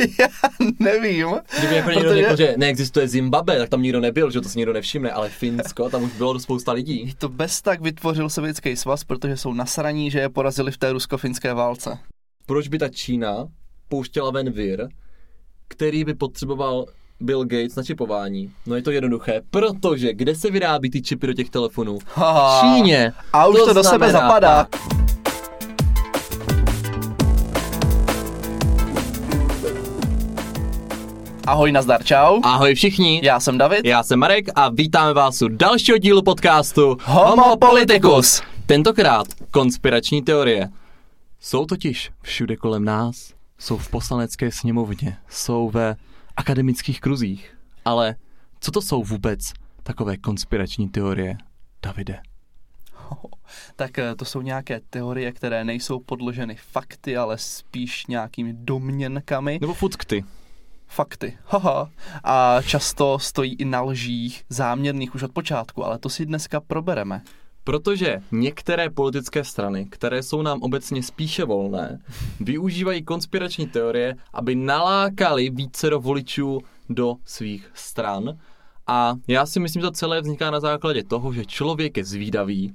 Já nevím. Kdyby jako někdo řekl, že neexistuje Zimbabwe, tak tam nikdo nebyl, že to si nikdo nevšimne, ale Finsko, tam už bylo spousta lidí. To bez tak vytvořil sovětský svaz, protože jsou nasraní, že je porazili v té rusko-finské válce. Proč by ta Čína pouštěla ven vir, který by potřeboval Bill Gates na čipování? No je to jednoduché, protože kde se vyrábí ty čipy do těch telefonů? Ha. V Číně. A už to, to do sebe zapadá. Ahoj, nazdar, čau. Ahoj všichni. Já jsem David. Já jsem Marek a vítáme vás u dalšího dílu podcastu Homo Politicus. Tentokrát konspirační teorie. Jsou totiž všude kolem nás, jsou v poslanecké sněmovně, jsou ve akademických kruzích. Ale co to jsou vůbec takové konspirační teorie, Davide? Tak eh, to jsou nějaké teorie, které nejsou podloženy fakty, ale spíš nějakými domněnkami. Nebo fuckty. Fakty. Haha. A často stojí i na lžích, záměrných už od počátku, ale to si dneska probereme. Protože některé politické strany, které jsou nám obecně spíše volné, využívají konspirační teorie, aby nalákali vícero voličů do svých stran. A já si myslím, že to celé vzniká na základě toho, že člověk je zvídavý,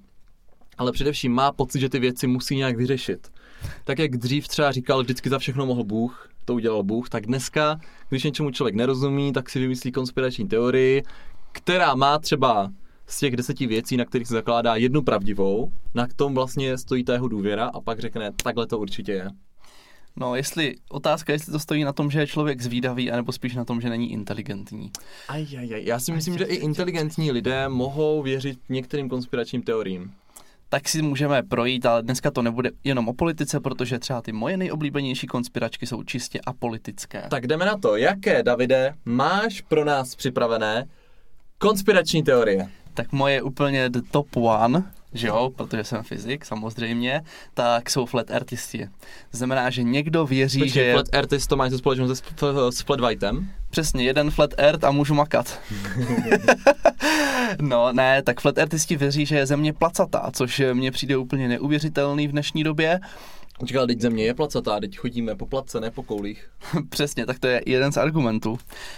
ale především má pocit, že ty věci musí nějak vyřešit. Tak jak dřív třeba říkal, vždycky za všechno mohl Bůh, to udělal Bůh, tak dneska, když něčemu člověk nerozumí, tak si vymyslí konspirační teorii, která má třeba z těch deseti věcí, na kterých se zakládá jednu pravdivou, na tom vlastně stojí ta jeho důvěra a pak řekne, takhle to určitě je. No, jestli, otázka, jestli to stojí na tom, že je člověk zvídavý, anebo spíš na tom, že není inteligentní. Aj, aj, aj. Já si myslím, že i inteligentní lidé mohou věřit některým konspiračním teoriím. Tak si můžeme projít, ale dneska to nebude jenom o politice, protože třeba ty moje nejoblíbenější konspiračky jsou čistě apolitické. Tak jdeme na to. Jaké, Davide, máš pro nás připravené konspirační teorie? Tak moje úplně the top one, že jo, protože jsem fyzik samozřejmě, tak jsou flat artisti. To znamená, že někdo věří, Počkej, že je flat artist to máš společnost s, f- s flat whitem? přesně jeden flat earth a můžu makat. no ne, tak flat artisti věří, že je země placatá, což mně přijde úplně neuvěřitelný v dnešní době. Ale teď země je placatá, teď chodíme po place, ne po koulích. Přesně, tak to je jeden z argumentů.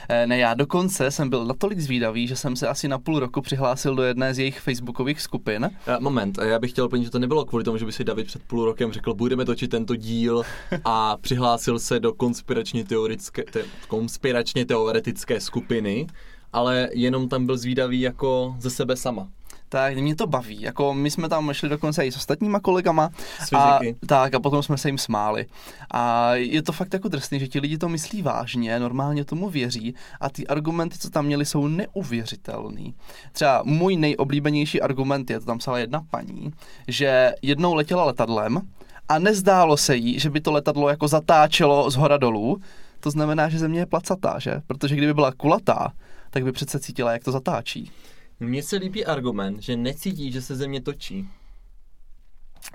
Eh, Ne, já dokonce jsem byl natolik zvídavý, že jsem se asi na půl roku přihlásil do jedné z jejich facebookových skupin. Eh, Moment, eh, já bych chtěl plnit, že to nebylo kvůli tomu, že by si David před půl rokem řekl, budeme točit tento díl a přihlásil se do konspiračně teoretické, te, konspiračně teoretické skupiny, ale jenom tam byl zvídavý jako ze sebe sama. Tak mě to baví. Jako my jsme tam šli dokonce i s ostatníma kolegama. A, tak a potom jsme se jim smáli. A je to fakt jako drsný, že ti lidi to myslí vážně, normálně tomu věří a ty argumenty, co tam měli, jsou neuvěřitelný. Třeba můj nejoblíbenější argument je, to tam psala jedna paní, že jednou letěla letadlem a nezdálo se jí, že by to letadlo jako zatáčelo z hora dolů. To znamená, že země je placatá, že? Protože kdyby byla kulatá, tak by přece cítila, jak to zatáčí. Mně se líbí argument, že necítí, že se země točí.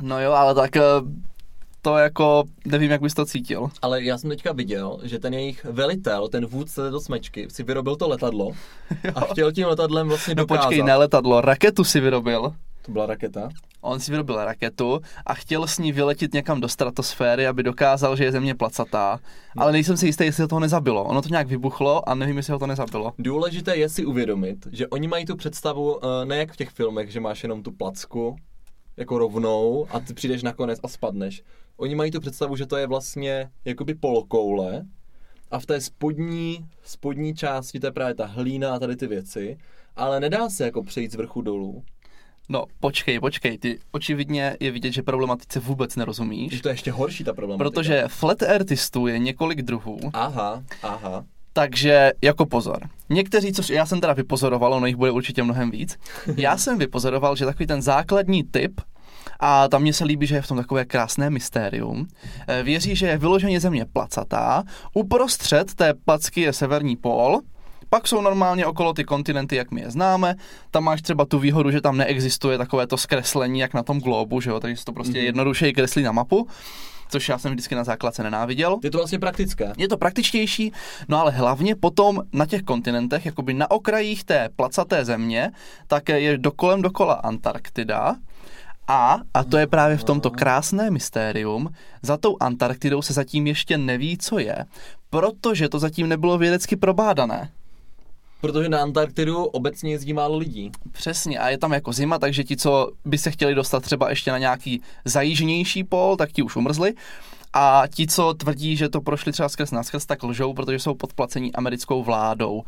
No jo, ale tak eh, to jako, nevím, jak bys to cítil. Ale já jsem teďka viděl, že ten jejich velitel, ten vůdce do smečky, si vyrobil to letadlo a chtěl tím letadlem vlastně No dokázat. počkej, ne letadlo, raketu si vyrobil. To byla raketa. On si vyrobil raketu a chtěl s ní vyletět někam do stratosféry, aby dokázal, že je země placatá. Ale nejsem si jistý, jestli ho to nezabilo. Ono to nějak vybuchlo a nevím, jestli ho to nezabilo. Důležité je si uvědomit, že oni mají tu představu eh, ne jak v těch filmech, že máš jenom tu placku jako rovnou a ty přijdeš nakonec a spadneš. Oni mají tu představu, že to je vlastně jakoby polokoule a v té spodní, spodní části to je právě ta hlína a tady ty věci, ale nedá se jako přejít z vrchu dolů. No, počkej, počkej, ty očividně je vidět, že problematice vůbec nerozumíš. Že to je ještě horší ta problematika. Protože flat earthistů je několik druhů, Aha, aha. takže jako pozor. Někteří, což já jsem teda vypozoroval, ono jich bude určitě mnohem víc, já jsem vypozoroval, že takový ten základní typ, a tam mně se líbí, že je v tom takové krásné mystérium. eh, Věří, že je vyloženě země placatá, uprostřed té placky je severní pól, pak jsou normálně okolo ty kontinenty, jak my je známe. Tam máš třeba tu výhodu, že tam neexistuje takové to zkreslení, jak na tom globu, že jo? takže se to prostě mm-hmm. jednodušeji kreslí na mapu, což já jsem vždycky na základce nenáviděl. Je to vlastně praktické. Je to praktičtější, no ale hlavně potom na těch kontinentech, jakoby na okrajích té placaté země, tak je dokolem dokola Antarktida. A, a to je právě v tomto krásné mystérium, za tou Antarktidou se zatím ještě neví, co je, Protože to zatím nebylo vědecky probádané. Protože na Antarktidu obecně jezdí málo lidí. Přesně, a je tam jako zima, takže ti, co by se chtěli dostat třeba ještě na nějaký zajížnější pol, tak ti už umrzli. A ti, co tvrdí, že to prošli třeba skrz na skrz, tak lžou, protože jsou podplacení americkou vládou.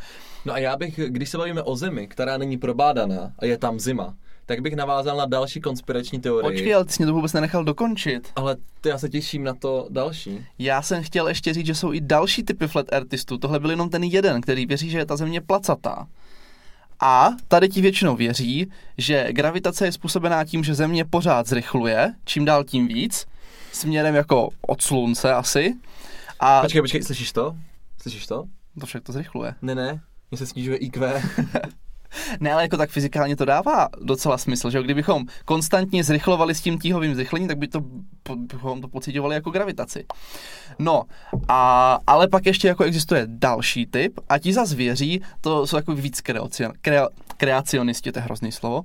No a já bych, když se bavíme o zemi, která není probádaná a je tam zima, tak bych navázal na další konspirační teorii. Počkej, ale ty jsi mě to vůbec nenechal dokončit. Ale ty, já se těším na to další. Já jsem chtěl ještě říct, že jsou i další typy flat earthistů. Tohle byl jenom ten jeden, který věří, že je ta země placatá. A tady ti většinou věří, že gravitace je způsobená tím, že země pořád zrychluje, čím dál tím víc, směrem jako od slunce asi. A Počkej, počkej, slyšíš to? Slyšíš to? to však to zrychluje. Ne, ne, mně se snižuje IQ. Ne, ale jako tak fyzikálně to dává docela smysl, že? Kdybychom konstantně zrychlovali s tím tíhovým zrychlením, tak by to, bychom to pocitovali jako gravitaci. No, a, ale pak ještě jako existuje další typ a ti zase věří, to jsou jako víc kreacion, krea, kreacionisti, to je hrozný slovo,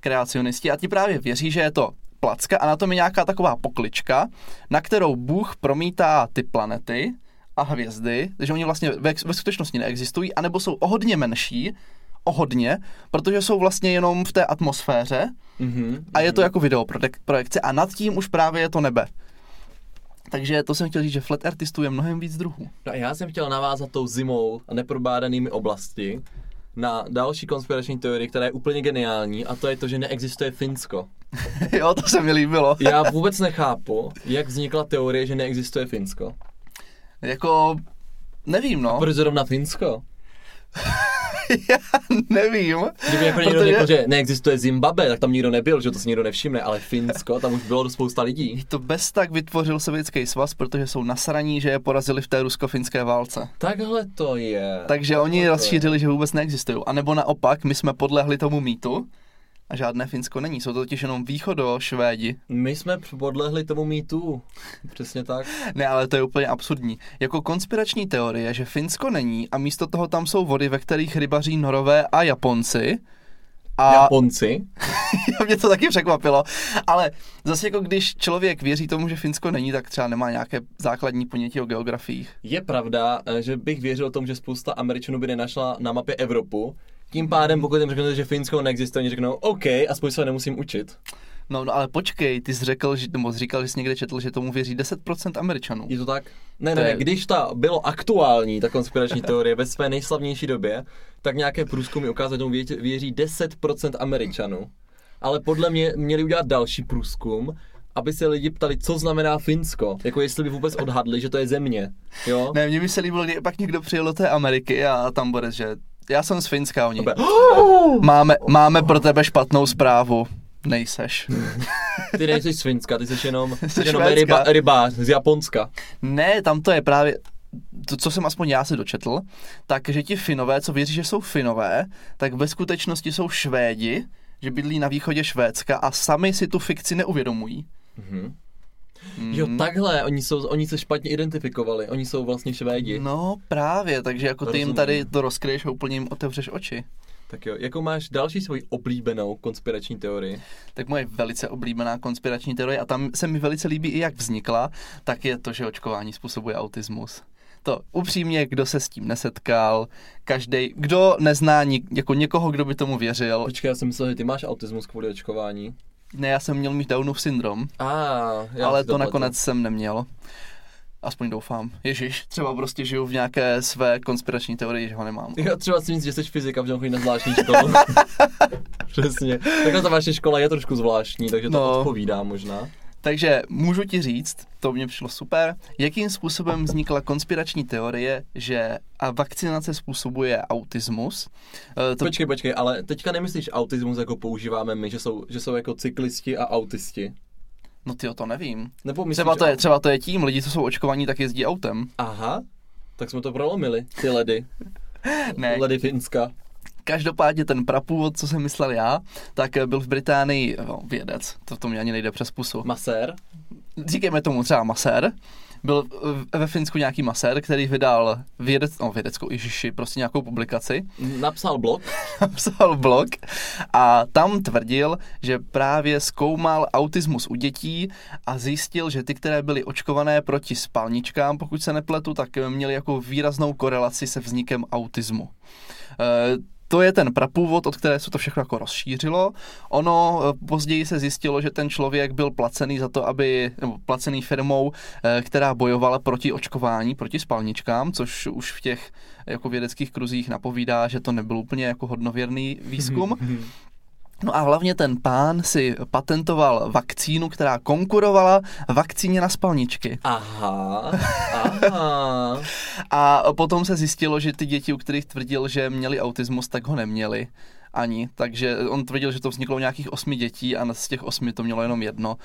kreacionisti a ti právě věří, že je to placka a na tom je nějaká taková poklička, na kterou Bůh promítá ty planety a hvězdy, takže oni vlastně ve, ve skutečnosti neexistují, anebo jsou o hodně menší, o hodně, protože jsou vlastně jenom v té atmosféře mhm. a je to jako video projekce a nad tím už právě je to nebe. Takže to jsem chtěl říct, že flat earthistů je mnohem víc druhů. No a já jsem chtěl navázat tou zimou a neprobádanými oblasti na další konspirační teorii, která je úplně geniální a to je to, že neexistuje Finsko. jo, to se mi líbilo. Já vůbec nechápu, jak vznikla teorie, že neexistuje Finsko. jako, nevím no, Proč zrovna Finsko? já nevím. Kdyby jako někdo Protože- řekl, že neexistuje Zimbabwe, tak tam nikdo nebyl, že to si nikdo nevšimne, ale Finsko, tam už bylo spousta lidí. To bez tak vytvořil Sovětský svaz, protože jsou nasraní, že je porazili v té rusko-finské válce. Takhle to je. Takže oni Takhle je. rozšířili, že vůbec neexistují. A nebo naopak, my jsme podlehli tomu mýtu a žádné Finsko není. Jsou to totiž jenom východo Švédi. My jsme podlehli tomu mýtu. Přesně tak. Ne, ale to je úplně absurdní. Jako konspirační teorie, že Finsko není a místo toho tam jsou vody, ve kterých rybaří Norové a Japonci. A Japonci. mě to taky překvapilo. Ale zase jako když člověk věří tomu, že Finsko není, tak třeba nemá nějaké základní ponětí o geografiích. Je pravda, eh, že bych věřil tomu, že spousta Američanů by nenašla na mapě Evropu. Tím pádem, pokud jim řeknete, že Finsko neexistuje, oni řeknou OK, aspoň se nemusím učit. No, no ale počkej, ty jsi řekl, že, nebo jsi říkal, že jsi někde četl, že tomu věří 10% Američanů. Je to tak? Ne, To ne, je- když ta bylo aktuální, ta konspirační teorie ve své nejslavnější době, tak nějaké průzkumy ukázaly, že tomu vě- věří 10% Američanů. Ale podle mě měli udělat další průzkum, aby se lidi ptali, co znamená Finsko. Jako jestli by vůbec odhadli, že to je země. Jo? Ne, mně by se líbilo, kdy pak někdo přijel do té Ameriky a tam bude, že já jsem z Finska, oni. Máme, máme pro tebe špatnou zprávu. Nejseš. Ty nejsi z Finska, ty jsi jenom, Jsi jenom ryba, rybář z Japonska. Ne, tam to je právě, to, co jsem aspoň já se dočetl, tak že ti Finové, co věří, že jsou Finové, tak ve skutečnosti jsou Švédi, že bydlí na východě Švédska a sami si tu fikci neuvědomují. Mhm. Mm. Jo, takhle, oni, jsou, oni se špatně identifikovali, oni jsou vlastně Švédi. No právě, takže jako ty jim tady to rozkryješ a úplně jim otevřeš oči. Tak jo, jakou máš další svoji oblíbenou konspirační teorii? Tak moje velice oblíbená konspirační teorie, a tam se mi velice líbí i jak vznikla, tak je to, že očkování způsobuje autismus. To upřímně, kdo se s tím nesetkal, každý, kdo nezná jako někoho, kdo by tomu věřil. Počkej, já jsem myslel, že ty máš autismus kvůli očkování. Ne, já jsem měl mít Downův syndrom, A, já ale to pletu. nakonec jsem neměl. Aspoň doufám. Ježíš, třeba prostě žiju v nějaké své konspirační teorii, že ho nemám. Já třeba si myslím, že jsi fyzika, protože chodí na zvláštní školu. Přesně. Takhle ta vaše škola je trošku zvláštní, takže to No. odpovídá možná. Takže můžu ti říct, to mě přišlo super, jakým způsobem vznikla konspirační teorie, že a vakcinace způsobuje autismus. Eh, To, Počkej, počkej, ale teďka nemyslíš autismus, jako používáme my, že jsou, že jsou jako cyklisti a autisti? no ty to nevím. Nebo myslíš, Třeba to, je, že- třeba to je tím, lidi, co jsou očkovaní, tak jezdí autem. Aha, tak jsme to prolomili, ty ledy. Ne, Ledy Finska. Každopádně ten prapůvod, co jsem myslel já, tak byl v Británii no, vědec, to, to mě ani nejde přes pusu. Masér. říkejme tomu třeba masér, byl ve Finsku nějaký masér, který vydal vědec, no, vědeckou ježiši, prostě nějakou publikaci, Napsal blog, napsal blog a tam tvrdil, že právě zkoumal autismus u dětí a zjistil, že ty, které byly očkované proti spalničkám, pokud se nepletu, tak měly jako výraznou korelaci se vznikem autismu. E, to je ten prapůvod, od které se to všechno jako rozšířilo. Ono eh, později se zjistilo, že ten člověk byl placený za to, aby, nebo placený firmou, eh, která bojovala proti očkování, proti spalničkám, což už v těch jako vědeckých kruzích napovídá, že to nebyl úplně jako hodnověrný výzkum. No a hlavně ten pán si patentoval vakcínu, která konkurovala vakcíně na spalničky. aha, aha. A potom se zjistilo, že ty děti, u kterých tvrdil, že měli autismus, tak ho neměli ani. Takže on tvrdil, že to vzniklo u nějakých osmi dětí a z těch osmi to mělo jenom jedno.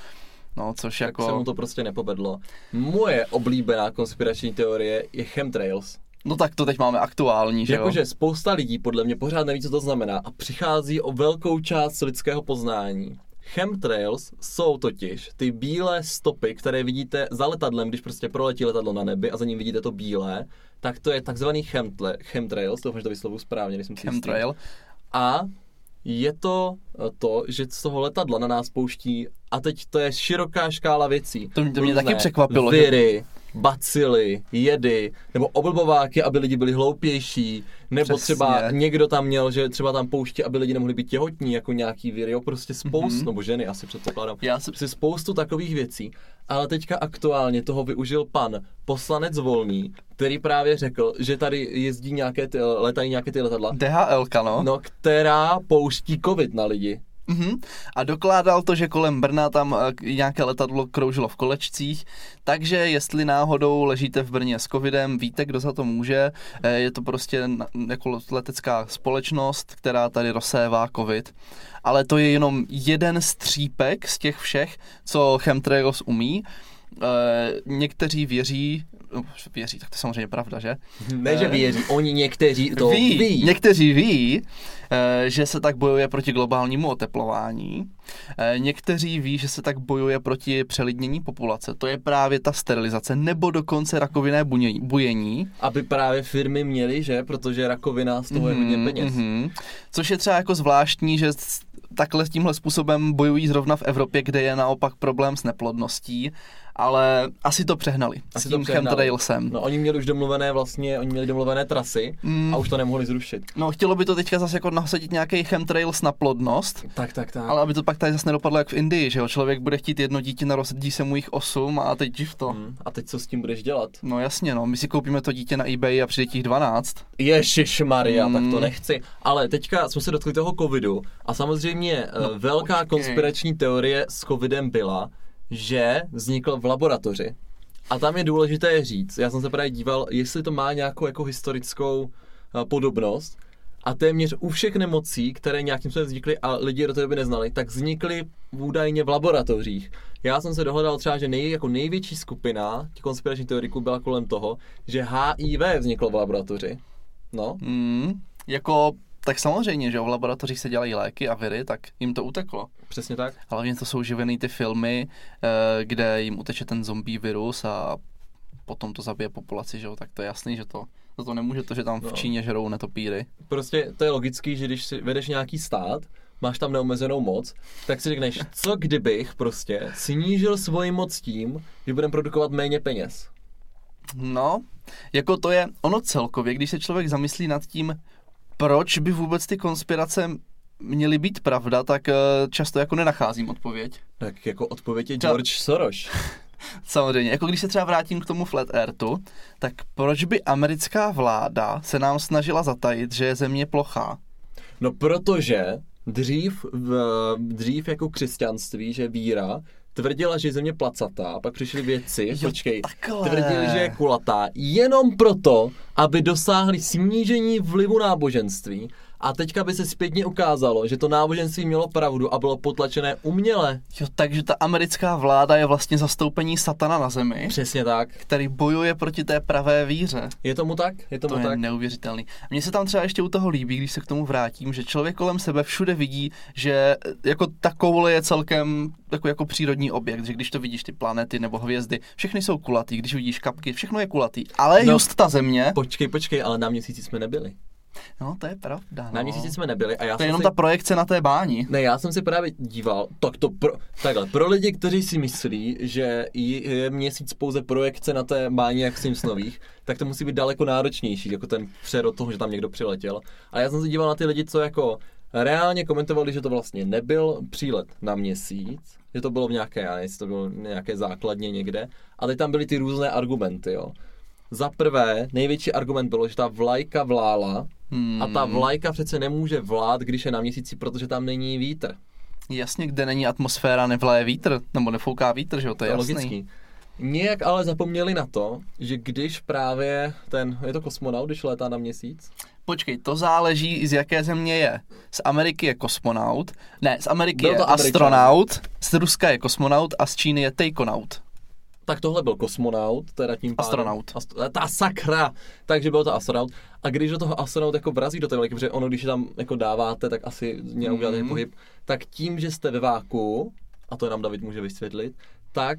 No, což Tak jako... se mu to prostě nepovedlo. Moje oblíbená konspirační teorie je chemtrails. No tak to teď máme aktuální, že? Jakože spousta lidí podle mě pořád neví, co to znamená a přichází o velkou část lidského poznání. Chemtrails jsou totiž ty bílé stopy, které vidíte za letadlem, když prostě proletí letadlo na nebi a za ním vidíte to bílé, tak to je takzvaný chemtle, chemtrails, doufám, že to vyslovu správně, když jsem si. Chemtrail. A je to eh, to, že z toho letadla na nás pouští, a teď to je široká škála věcí. To mě- to mě Různé taky překvapilo, že- Viry, bacily, jedy, nebo oblbováky, aby lidi byli hloupější, nebo Přesně. třeba někdo tam měl, že třeba tam pouští, aby lidi nemohli být těhotní, jako nějaký viry, jo, prostě spoustu, Mhm. nebo ženy asi předpokládám. Já si- Prostě spoustu takových věcí. Ale teďka aktuálně toho využil pan poslanec Volný, který právě řekl, že tady jezdí nějaké ty, letají nějaké ty letadla, DHL, no. No, která pouští covid na lidi. Mhm. A dokládal to, že kolem Brna tam eh, nějaké letadlo kroužilo v kolečcích, takže jestli náhodou ležíte v Brně s covidem, víte, kdo za to může. Eh, Je to prostě jako letecká společnost, která tady rozsévá covid. Ale to je jenom jeden střípek z těch všech, co chemtrails umí. Eh, Někteří věří, no, věří, tak to je samozřejmě pravda, že? Ne, že věří, oni někteří to ví. ví, někteří ví, eh, že se tak bojuje proti globálnímu oteplování. Eh, Někteří ví, že se tak bojuje proti přelidnění populace. To je právě ta sterilizace, nebo dokonce rakovinné bunění- bujení. Aby právě firmy měly, že? Protože rakovina z toho je hodně Mhm, peněz. mhm. Což je třeba jako zvláštní, že s- takhle tímhle způsobem bojují zrovna v Evropě, kde je naopak problém s neplodností, ale asi to přehnali Asi s tím chemtrailsem. No, oni měli už domluvené vlastně, oni měli domluvené trasy Mm. a už to nemohli zrušit. No, chtělo by to teďka zase jako nasadit nějaký chemtrails na plodnost, Tak, tak, tak. Ale aby to pak tady zase nedopadlo jak v Indii, že jo? Člověk bude chtít jedno dítě, narozí se mu jich osm a teď živ to. Hmm. A teď co s tím budeš dělat? No jasně, no. My si koupíme to dítě na eBay a přijde těch 12. Ježíš Maria, Mm. tak to nechci. Ale teďka jsme se dotkli toho covidu a samozřejmě no, velká počkej. konspirační teorie s covidem byla, že vznikl v laboratoři. A tam je důležité říct, já jsem se právě díval, jestli to má nějakou jako historickou eh, podobnost. A téměř u všech nemocí, které nějakým způsobem vznikly a lidi do té doby neznali, tak vznikly údajně v laboratořích. Já jsem se dohledal třeba, že nej, jako největší skupina těch konspiračních teoriků byla kolem toho, že HIV vzniklo v laboratoři. No, Mm, jako, tak samozřejmě, že v laboratořích se dělají léky a viry, tak jim to uteklo. přesně tak. Hlavně to jsou živený ty filmy, eh, kde jim uteče ten zombie virus a potom to zabije populaci, že jo, tak to je jasný, že to, to, to nemůže to, že tam v No. Číně žerou netopíry. Prostě to je logický, že když si vedeš nějaký stát, máš tam neomezenou moc, tak si řekneš, co kdybych prostě snížil svoji moc tím, že budeme produkovat méně peněz. No, jako to je, ono celkově, když se člověk zamyslí nad tím, proč by vůbec ty konspirace měly být pravda, tak eh, často jako nenacházím odpověď. Tak jako odpověď je George Soros. Samozřejmě, jako když se třeba vrátím k tomu Flat Earthu, tak proč by americká vláda se nám snažila zatajit, že je země plochá? No protože dřív, v, dřív jako křesťanství, že víra, tvrdila, že je země placatá, pak přišli vědci, Jo, počkej, takhle. tvrdili, že je kulatá, jenom proto, aby dosáhli snížení vlivu náboženství A teďka by se zpětně ukázalo, že to náboženství mělo pravdu a bylo potlačené uměle. Jo, takže ta americká vláda je vlastně zastoupení satana na zemi, Přesně tak. který bojuje proti té pravé víře. Je tomu tak? Je tomu To je tak? neuvěřitelný. Mně se tam třeba ještě u toho líbí, když se k tomu vrátím, že člověk kolem sebe všude vidí, že jako ta koule je celkem jako, jako přírodní objekt, že když to vidíš ty planety nebo hvězdy, všechny jsou kulatý, když vidíš kapky, všechno je kulatý. Ale No. just ta země, Počkej, počkej, ale na měsíci jsme nebyli. No to je pravda. Na No. měsíci jsme nebyli a já To je jenom si... ta projekce na té báni. Ne, já jsem si právě díval, tak to pro, takhle, pro lidi, kteří si myslí, že je měsíc pouze projekce na té báni jak Simpsonových, tak to musí být daleko náročnější, jako ten přerod toho, že tam někdo přiletěl. A já jsem se díval na ty lidi, co jako reálně komentovali, že to vlastně nebyl přílet na měsíc, že to bylo v nějaké, já nevím, to bylo nějaké základně někde, a teď tam byly ty různé argumenty, jo. Za prvé, největší argument bylo, že ta vlajka vlála Hmm. a ta vlajka přece nemůže vlát, když je na měsíci, protože tam není vítr. Jasně, kde není atmosféra, nevlaje vítr, nebo nefouká vítr, že jo, to To je je jasný. logický. Nějak ale zapomněli na to, že když právě ten, je to kosmonaut, když létá na měsíc? Počkej, to záleží, z jaké země je. Z Ameriky je kosmonaut, ne, z Ameriky Byl je astronaut, z Ruska je kosmonaut a z Číny je takeonaut. Tak tohle byl kosmonaut, teda tím pádem. Astronaut. Ast- ta sakra! Takže byl to astronaut. A když do toho astronaut jako vrazí do té vlajky, protože ono, když je tam jako dáváte, tak asi nějak uděláte Mhm. pohyb, tak tím, že jste ve váku, a to nám David může vysvětlit, tak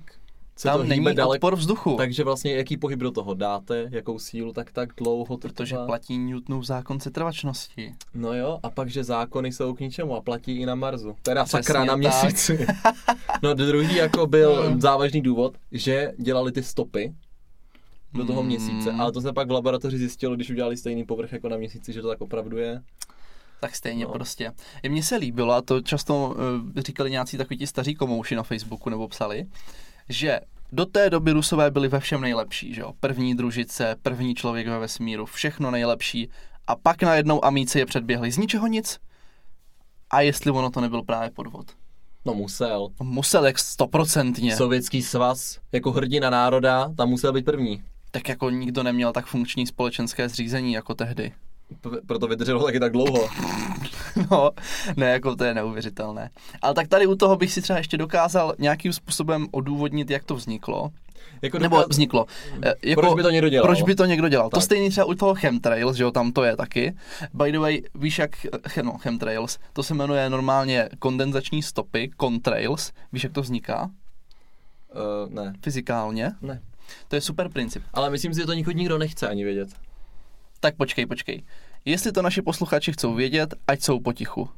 se to Tam hýbe není daleko. odpor vzduchu, Takže vlastně jaký pohyb do toho dáte, jakou sílu, tak tak dlouho to protože trvá. platí Newtonův zákon setrvačnosti. No jo, a pak, že zákony jsou k ničemu a platí i na Marsu. Teda Přesně sakra na měsíci. no druhý jako byl závažný důvod, že dělali ty stopy do toho Mm. měsíce, ale to se pak v laboratoři zjistilo, když udělali stejný povrch jako na měsíci, že to tak opravdu je. Tak stejně No. no. prostě. I mně se líbilo, a to často uh, říkali nějací takoví ti staří komouši na Facebooku nebo psali, že do té doby Rusové byli ve všem nejlepší, že jo? První družice, první člověk ve vesmíru, všechno nejlepší. A pak najednou amíci je předběhli z ničeho nic. A jestli ono to nebyl právě podvod? No musel. Musel jak stoprocentně. Sovětský svaz jako hrdina národa, tam musel být první. Tak jako nikdo neměl tak funkční společenské zřízení jako tehdy. P- proto vydrželo taky tak dlouho. No, ne, jako to je neuvěřitelné. Ale tak tady u toho bych si třeba ještě dokázal nějakým způsobem odůvodnit, jak to vzniklo. Jako Nebo dokáz- vzniklo. Eh, Jako, Proč by to někdo dělal? Proč by to někdo dělal? Tak. To stejný třeba u toho chemtrails, že jo, tam to je taky. By the way, víš jak, chem, no, chemtrails, to se jmenuje normálně kondenzační stopy, contrails. Víš, jak to vzniká? Uh, ne, Fyzikálně. ne. To je super princip. Ale myslím si, že to nikdo, nikdo nechce ani vědět. Tak počkej, počkej. Jestli to naši posluchači chcou vědět, ať jsou potichu.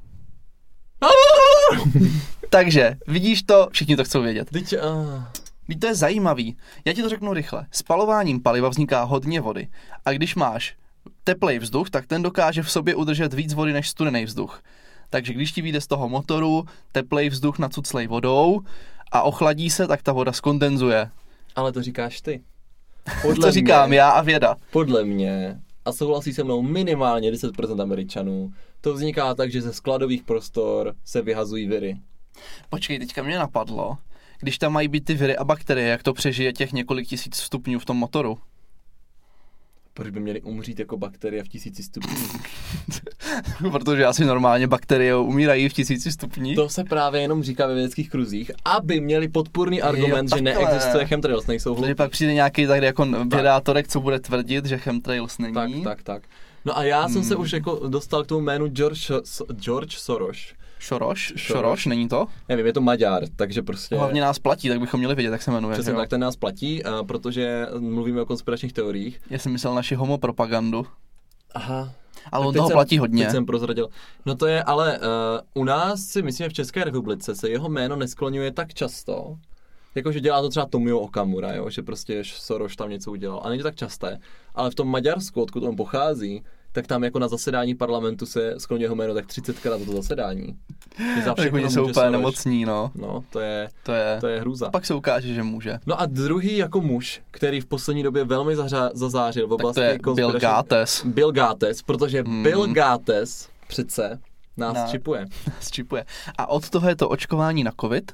Takže, vidíš to, všichni to chcou vědět. Teď, uh, Víš, to je zajímavý. Já ti to řeknu rychle. Spalováním paliva vzniká hodně vody. A když máš teplej vzduch, tak ten dokáže v sobě udržet víc vody než studený vzduch. Takže když ti vyjde z toho motoru teplej vzduch nacuclej vodou a ochladí se, tak ta voda skondenzuje. ale to říkáš ty. to říkám mě, já a věda. Podle mě, a souhlasí se mnou minimálně 10% Američanů, to vzniká tak, že ze skladových prostor se vyhazují viry. Počkej, teďka mě napadlo, když tam mají být ty viry a bakterie, jak to přežije těch několik tisíc stupňů v tom motoru. Proč by měly umřít jako bakterie v tisíci stupňů? Protože asi normálně bakterie umírají v tisíci stupních. To se právě jenom říká ve vědeckých kruzích, aby měli podpůrný argument, že takhle. neexistuje chemtrails, nejsou hloupí. pak přijde nějaký tak jako vědátorek, co bude tvrdit, že chemtrails není. Tak, tak, tak. No a já jsem Hmm. se už jako dostal k tomu jménu George, George Soros. Šoroš? Šoroš. Není to? Nevím, je to Maďar, takže prostě... Hlavně nás platí, tak bychom měli vědět, jak se jmenuje. Přesně tak, ten nás platí, a protože mluvíme o konspiračních teoriích. Já jsem myslel naši homopropagandu, Aha. ale on toho jsem- platí hodně. Teď jsem prozradil. No to je, ale uh, u nás si myslím, že v České republice se jeho jméno neskloňuje tak často, jakože dělá to třeba Tomio Okamura, jo? že prostě Soros tam něco udělal. A není to tak časté. Ale v tom Maďarsku, odkud on pochází, tak tam jako na zasedání parlamentu se skloňuje jeho jméno tak 30krát za to zasedání. Za Tak všechno oni jsou úplně nemocní, no. No, to je, To je, to je hrůza. pak se ukáže, že může. No a druhý jako muž, který v poslední době velmi zařa- zazářil v Tak oblasti to je Bill Gates. Bill Gates, protože Hmm. Bill Gates přece nás Na- čipuje. z čipuje. A od toho je to očkování na covid,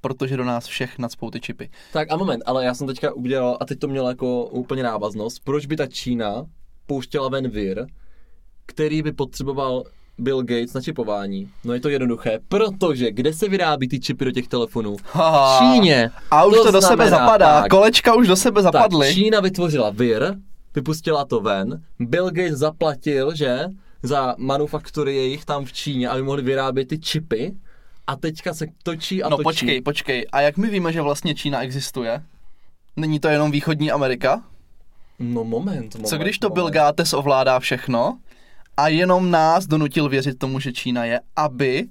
protože do nás všech nadspou ty čipy. Tak a moment, ale já jsem teďka udělal, a teď to mělo jako úplně návaznost, proč by ta Čína pouštěla ven vir, který by potřeboval Bill Gates na čipování? No je to jednoduché, protože kde se vyrábí ty čipy do těch telefonů? Ha. V Číně. A už to, do sebe zapadá. tak, Kolečka už do sebe zapadly. tak Čína vytvořila vir, vypustila to ven, Bill Gates zaplatil, že, za manufaktury jejich tam v Číně, aby mohli vyrábět ty čipy a teďka se točí a no točí. počkej, počkej. A jak my víme, že vlastně Čína existuje? Není to jenom východní Amerika? No moment, moment Co když to Bill moment. Gates ovládá všechno a jenom nás donutil věřit tomu, že Čína je, aby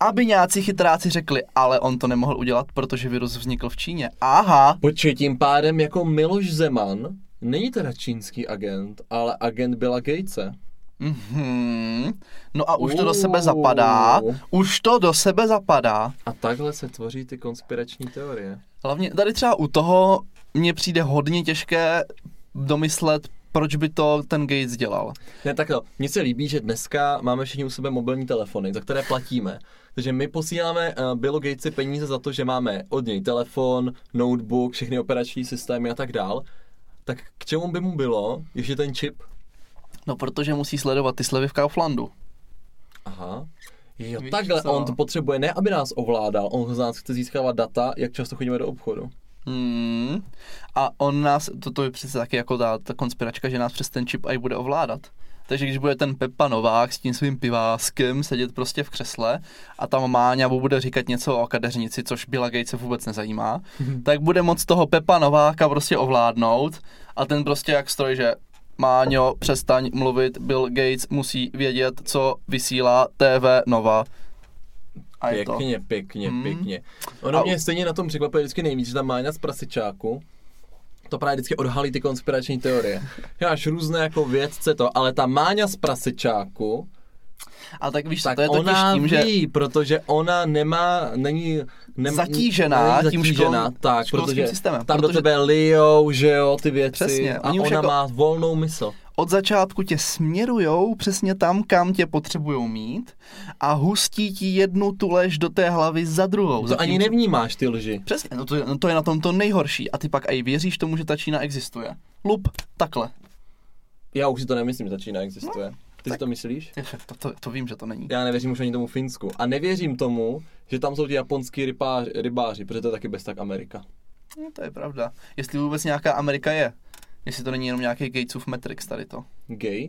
aby nějací chytráci řekli, ale on to nemohl udělat, protože virus vznikl v Číně. Aha, Počkej, tím pádem jako Miloš Zeman není teda čínský agent, ale agent Billa Gatese. mhm. No a už to do sebe zapadá, už to do sebe zapadá. A takhle se tvoří ty konspirační teorie. Hlavně tady třeba u toho mně přijde hodně těžké domyslet, proč by to ten Gates dělal. Ne, tak to, mně se líbí, že dneska máme všichni u sebe mobilní telefony, za které platíme. Takže my posíláme uh, Billu Gatesi peníze za to, že máme od něj telefon, notebook, všechny operační systémy a tak dál. Tak k čemu by mu bylo ještě ten čip? No protože musí sledovat ty slevy v Kauflandu. Aha. Jo, Víš takhle co? on to potřebuje, ne aby nás ovládal, on z nás chce získávat data, jak často chodíme do obchodu. Hmm. A on nás, to, to je přece taky jako ta, ta konspiračka, že nás přes ten čip i bude ovládat. Takže když bude ten Pepa Novák s tím svým piváskem sedět prostě v křesle a tam Máňa mu bude říkat něco o kadeřnici, což Billa Gatese vůbec nezajímá, tak bude moc toho Pepa Nováka prostě ovládnout a ten prostě jak stroj, že Máňo, přestaň mluvit, Bill Gates musí vědět, co vysílá TV Nova. A je to. Pěkně, pěkně, Hmm. pěkně. Ono A- mě stejně na tom překvapuje vždycky nejvíc, že ta Máňa z prasičáku, to právě vždycky odhalí ty konspirační teorie. Máš různé jako vědce to, ale ta Máňa z prasičáku, A tak víš, tak to je totiž ona tím, že ví, protože ona nemá, není nem, Zatížená není tím zatížená, škol- tak, školským protože systémem, tam do protože- tebe lijou, že jo, ty věci Přesně, a oni už ona jako- má volnou mysl. Od začátku tě směrujou přesně tam, kam tě potřebujou mít a hustí ti jednu tu lež do té hlavy za druhou. To ani nevnímáš ty lži. Přesně, no to, je- no to je na tom to nejhorší. A ty pak i věříš tomu, že ta Čína existuje. Lup, takhle. Já už si to nemyslím, že ta Čína existuje. No, Ty si to myslíš? To, to, to vím, že to není. Já nevěřím už ani tomu Finsku. A nevěřím tomu, že tam jsou ti japonský rybáři, rybáři protože to je taky bez tak Amerika. No, to je pravda. Jestli vůbec nějaká Amerika je. Jestli to není jenom nějaký Gatesův Matrix tady to. Gay?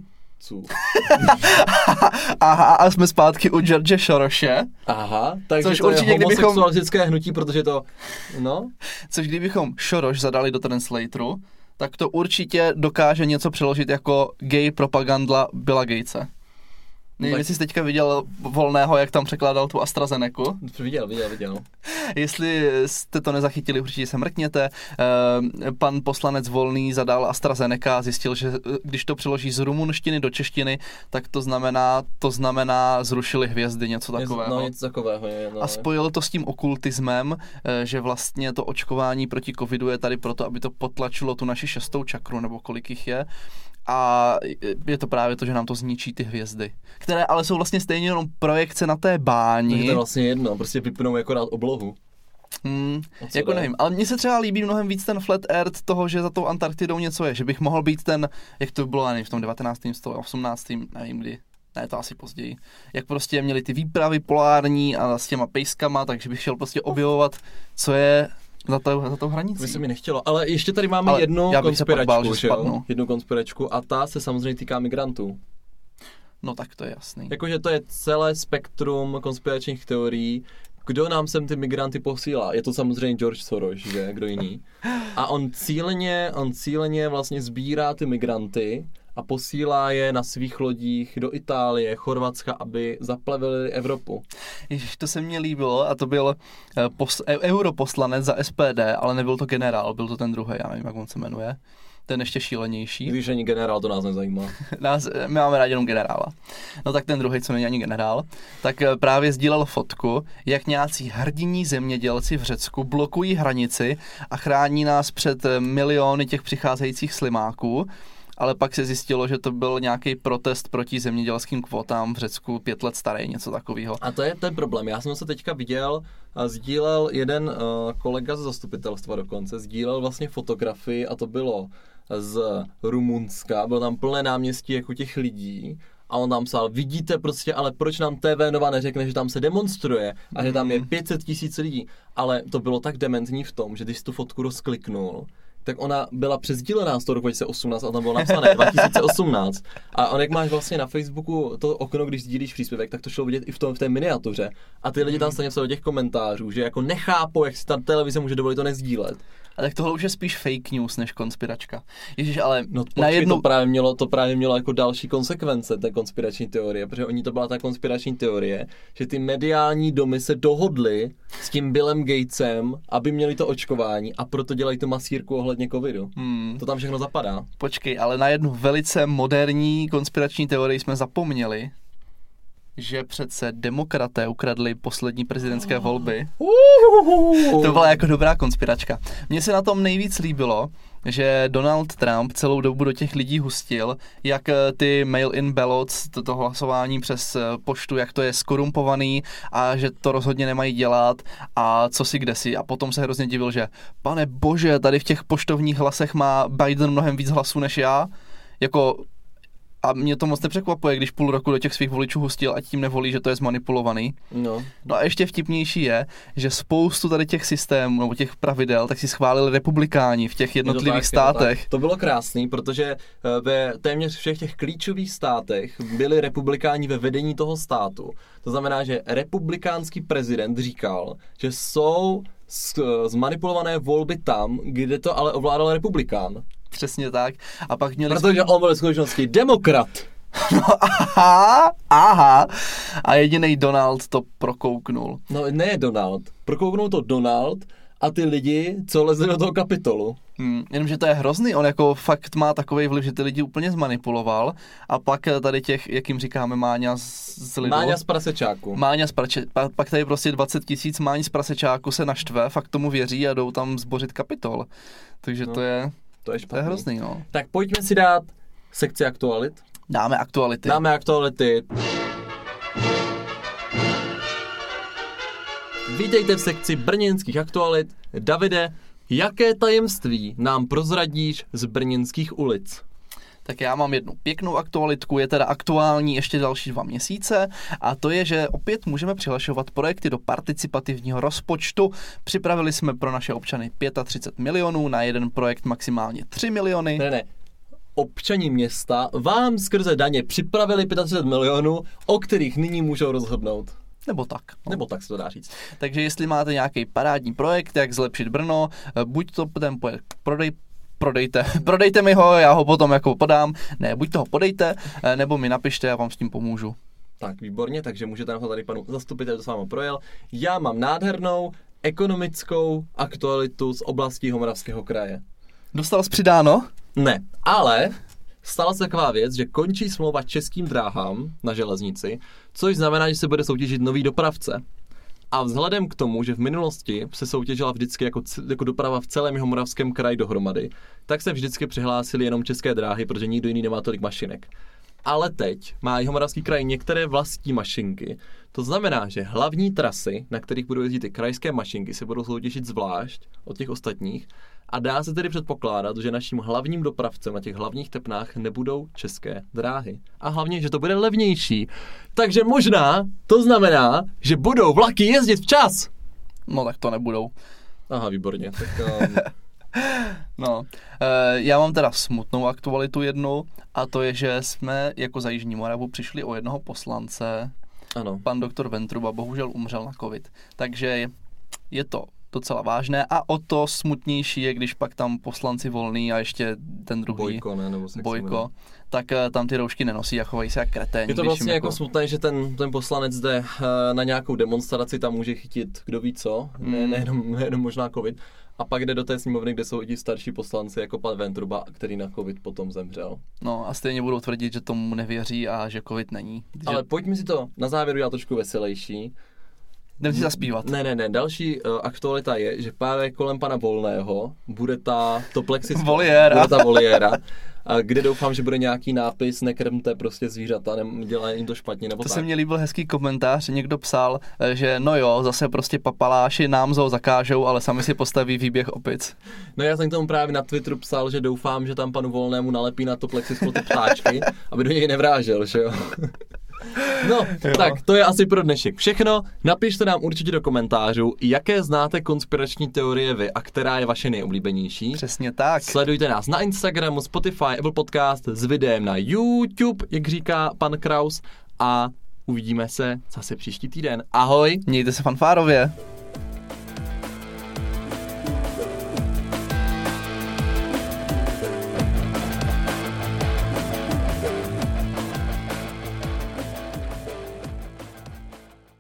Aha, a jsme zpátky u George Soroshe, Aha, takže Což to určitě, je kdybychom- homosexualistické hnutí, protože to, no, což kdybychom Soros zadali do translatoru, tak to určitě dokáže něco přeložit jako gay propaganda Billa Gatese. Nevím, jestli jsi teďka viděl Volného, jak tam překládal tu AstraZeneku. viděl, viděl, viděl. Jestli jste to nezachytili, určitě se mrkněte. Eh, Pan poslanec Volný zadal AstraZeneca a zjistil, že eh, když to přeloží z rumunštiny do češtiny, tak to znamená, to znamená zrušili hvězdy, něco takového. No, něco takového je, no. A spojil to s tím okultismem, eh, že vlastně to očkování proti covidu je tady proto, aby to potlačilo tu naši šestou čakru, nebo kolik jich je. A je to právě to, že nám to zničí ty hvězdy, které ale jsou vlastně stejně jenom projekce na té Takže báni. to je vlastně jedno, prostě vypnou akorát oblohu. Hmm, jako jde? nevím, ale mně se třeba líbí mnohem víc ten flat earth toho, že za tou Antarktidou něco je, že bych mohl být ten, jak to bylo, nevím, v tom 19. stole, 18. nevím kdy, ne, to asi později, jak prostě měli ty výpravy polární a s těma pejskama, takže bych šel prostě objevovat, co je za, tou, za tou hranicí. To by se mi nechtělo, ale ještě tady máme Ale jednu pak bál, konspiračku, že jo? Jednu konspiračku a ta se samozřejmě týká migrantů. No tak to je jasný. Jakože to je celé spektrum konspiračních teorií, kdo nám sem ty migranty posílá. Je to samozřejmě George Soros, že? Kdo jiný. A on cíleně, on cíleně vlastně sbírá ty migranty a posílá je na svých lodích do Itálie, Chorvatska, aby zaplavili Evropu. Ježiš, to se mně líbilo a to byl eh, pos, e- europoslanec za SPD, ale nebyl to generál, byl to ten druhý, já nevím, jak on se jmenuje. Ten ještě šílenější. Když ani generál, to nás nezajímá. Nás, my máme rádi jenom generála. No tak ten druhý, co není ani generál, tak eh, právě sdílel fotku, jak nějací hrdiní zemědělci v Řecku blokují hranici a chrání nás před eh, miliony těch přicházejících slimáků. Ale pak se zjistilo, že to byl nějaký protest proti zemědělským kvotám v Řecku pět let starý, něco takového. A to je ten problém. Já jsem se teďka viděl a sdílel jeden uh, kolega ze zastupitelstva dokonce, sdílel vlastně fotografii a to bylo z Rumunska, bylo tam plné náměstí jako těch lidí a on tam psal, vidíte prostě, ale proč nám TV Nova neřekne, že tam se demonstruje a že tam je 500 tisíc lidí. Ale to bylo tak dementní v tom, že když tu fotku rozkliknul, tak ona byla přesdílená z toho roku 2018 a tam bylo napsané 2018. A on jak máš vlastně na Facebooku to okno, když sdílíš příspěvek, tak to šlo vidět i v, tom, v té miniatuře. A ty lidi tam stejně psali do těch komentářů, že jako nechápou, jak si ta televize může dovolit to nezdílet. A tak tohle už je spíš fake news než konspiračka. Ježíš, ale No na jednu... to, právě mělo, to právě mělo jako další konsekvence, té konspirační teorie, protože oni to byla ta konspirační teorie, že ty mediální domy se dohodly s tím Billem Gatesem, aby měli to očkování a proto dělají tu masírku ohledně covidu. Hmm, To tam všechno zapadá. počkej, ale na jednu velice moderní konspirační teorii jsme zapomněli, že přece demokraté ukradli poslední prezidentské volby. To byla jako dobrá konspiračka. Mně se na tom nejvíc líbilo, že Donald Trump celou dobu do těch lidí hustil, jak eh, ty mail-in ballots, toto hlasování přes eh, poštu, jak to je skorumpovaný a že to rozhodně nemají dělat a co si kde si. A potom se hrozně divil, že pane bože, tady v těch poštovních hlasech má Biden mnohem víc hlasů než já. Jako a mě to moc nepřekvapuje, když půl roku do těch svých voličů hustil a tím nevolí, že to je zmanipulovaný. No. No a ještě vtipnější je, že spoustu tady těch systémů nebo těch pravidel, tak si schválili republikáni v těch jednotlivých tak, je to tak. státech. To bylo krásný, protože eh, ve téměř všech těch klíčových státech byli republikáni ve vedení toho státu. To znamená, že republikánský prezident říkal, že jsou s- zmanipulované volby tam, kde to ale ovládal republikán. Přesně tak. A pak měli... Protože on byl v skutečnosti demokrat. No, aha, aha. A jediný Donald to prokouknul. No ne Donald. Prokouknul to Donald a ty lidi, co lezli do toho kapitolu. Hmm, jenomže to je hrozný, on jako fakt má takový vliv, že ty lidi úplně zmanipuloval a pak eh, tady těch, jak jim říkáme, Máňa z, z Lidl. Máňa z prasečáku. Máňa z prače, pa, pak tady prostě 20 tisíc Máň z prasečáku se naštve, fakt tomu věří a jdou tam zbořit kapitol. Takže No, to je, To je to je špatný. hrozný, no. Tak pojďme si dát sekci aktualit. Dáme aktuality. Dáme aktuality. Vítejte v sekci brněnských aktualit. Davide, jaké tajemství nám prozradíš z brněnských ulic? Tak já mám jednu pěknou aktualitku, je teda aktuální ještě další dva měsíce a to je, že opět můžeme přihlašovat projekty do participativního rozpočtu. Připravili jsme pro naše občany 35 milionů, na jeden projekt maximálně 3 miliony. Ne, ne. Občani města vám skrze daně připravili 35 milionů, o kterých nyní můžou rozhodnout. Nebo tak. No. Nebo tak se to dá říct. Takže jestli máte nějaký parádní projekt, jak zlepšit Brno, buď to ten projekt prodej, prodejte, prodejte mi ho, já ho potom jako podám, ne, buď to ho podejte, eh, nebo mi napište, já vám s tím pomůžu. Tak, výborně, takže můžete na tady panu zastupitel to s vámi projel. Já mám nádhernou ekonomickou aktualitu z oblasti Homoravského kraje. Dostal jsi přidáno? Ne, ale stala se taková věc, že končí smlouva českým dráhám na železnici, což znamená, že se bude soutěžit nový dopravce. A vzhledem k tomu, že v minulosti se soutěžila vždycky jako, jako doprava v celém Jihomoravském kraji dohromady, tak se vždycky přihlásili jenom české dráhy, protože nikdo jiný nemá tolik mašinek. Ale teď má Jihomoravský kraj některé vlastní mašinky. To znamená, že hlavní trasy, na kterých budou jezdit ty krajské mašinky, se budou soutěžit zvlášť od těch ostatních. A dá se tedy předpokládat, že naším hlavním dopravcem na těch hlavních tepnách nebudou české dráhy. A hlavně, že to bude levnější. Takže možná to znamená, že budou vlaky jezdit včas. No tak to nebudou. Aha, výborně. Tak, um, No, e, já mám teda smutnou aktualitu jednu a to je, že jsme jako za Jižní Moravu přišli o jednoho poslance, ano. pan doktor Ventruba bohužel umřel na covid, takže je to docela vážné a o to smutnější je, když pak tam poslanci volný a ještě ten druhý Bojko, ne? Nebo Bojko, tak eh, tam ty roušky nenosí a chovají se jak kreténi. Je to vlastně jim jako smutné, že ten, ten poslanec jde eh, na nějakou demonstraci, tam může chytit kdo ví co, ne, Hmm. nejenom, nejenom možná covid, a pak jde do té sněmovny, kde jsou i ti starší poslanci, jako pan Ventruba, který na covid potom zemřel. No a stejně budou tvrdit, že tomu nevěří a že covid není. Že... Ale pojďme si to na závěr udělat trošku veselější. Jdem si zaspívat. Ne, ne, ne, další uh, aktualita je, že právě kolem pana Volného bude ta to plexis, Voliéra. bude ta voliéra, a kde doufám, že bude nějaký nápis, nekrmte prostě zvířata, nedělá jim to špatně, nebo To tak. se mně líbil hezký komentář, někdo psal, eh, že no jo, zase prostě papaláši nám zo zakážou, ale sami si postaví výběh opic. No já jsem k tomu právě na Twitteru psal, že doufám, že tam panu Volnému nalepí na to plexisklo ty ptáčky, aby do něj nevrážel, že jo. No, jo. tak to je asi pro dnešek všechno. Napište nám určitě do komentářů, jaké znáte konspirační teorie vy a která je vaše nejoblíbenější. Přesně tak. Sledujte nás na Instagramu, Spotify, Apple Podcast s videem na YouTube, jak říká pan Kraus. A uvidíme se zase příští týden. Ahoj! Mějte se fanfárově.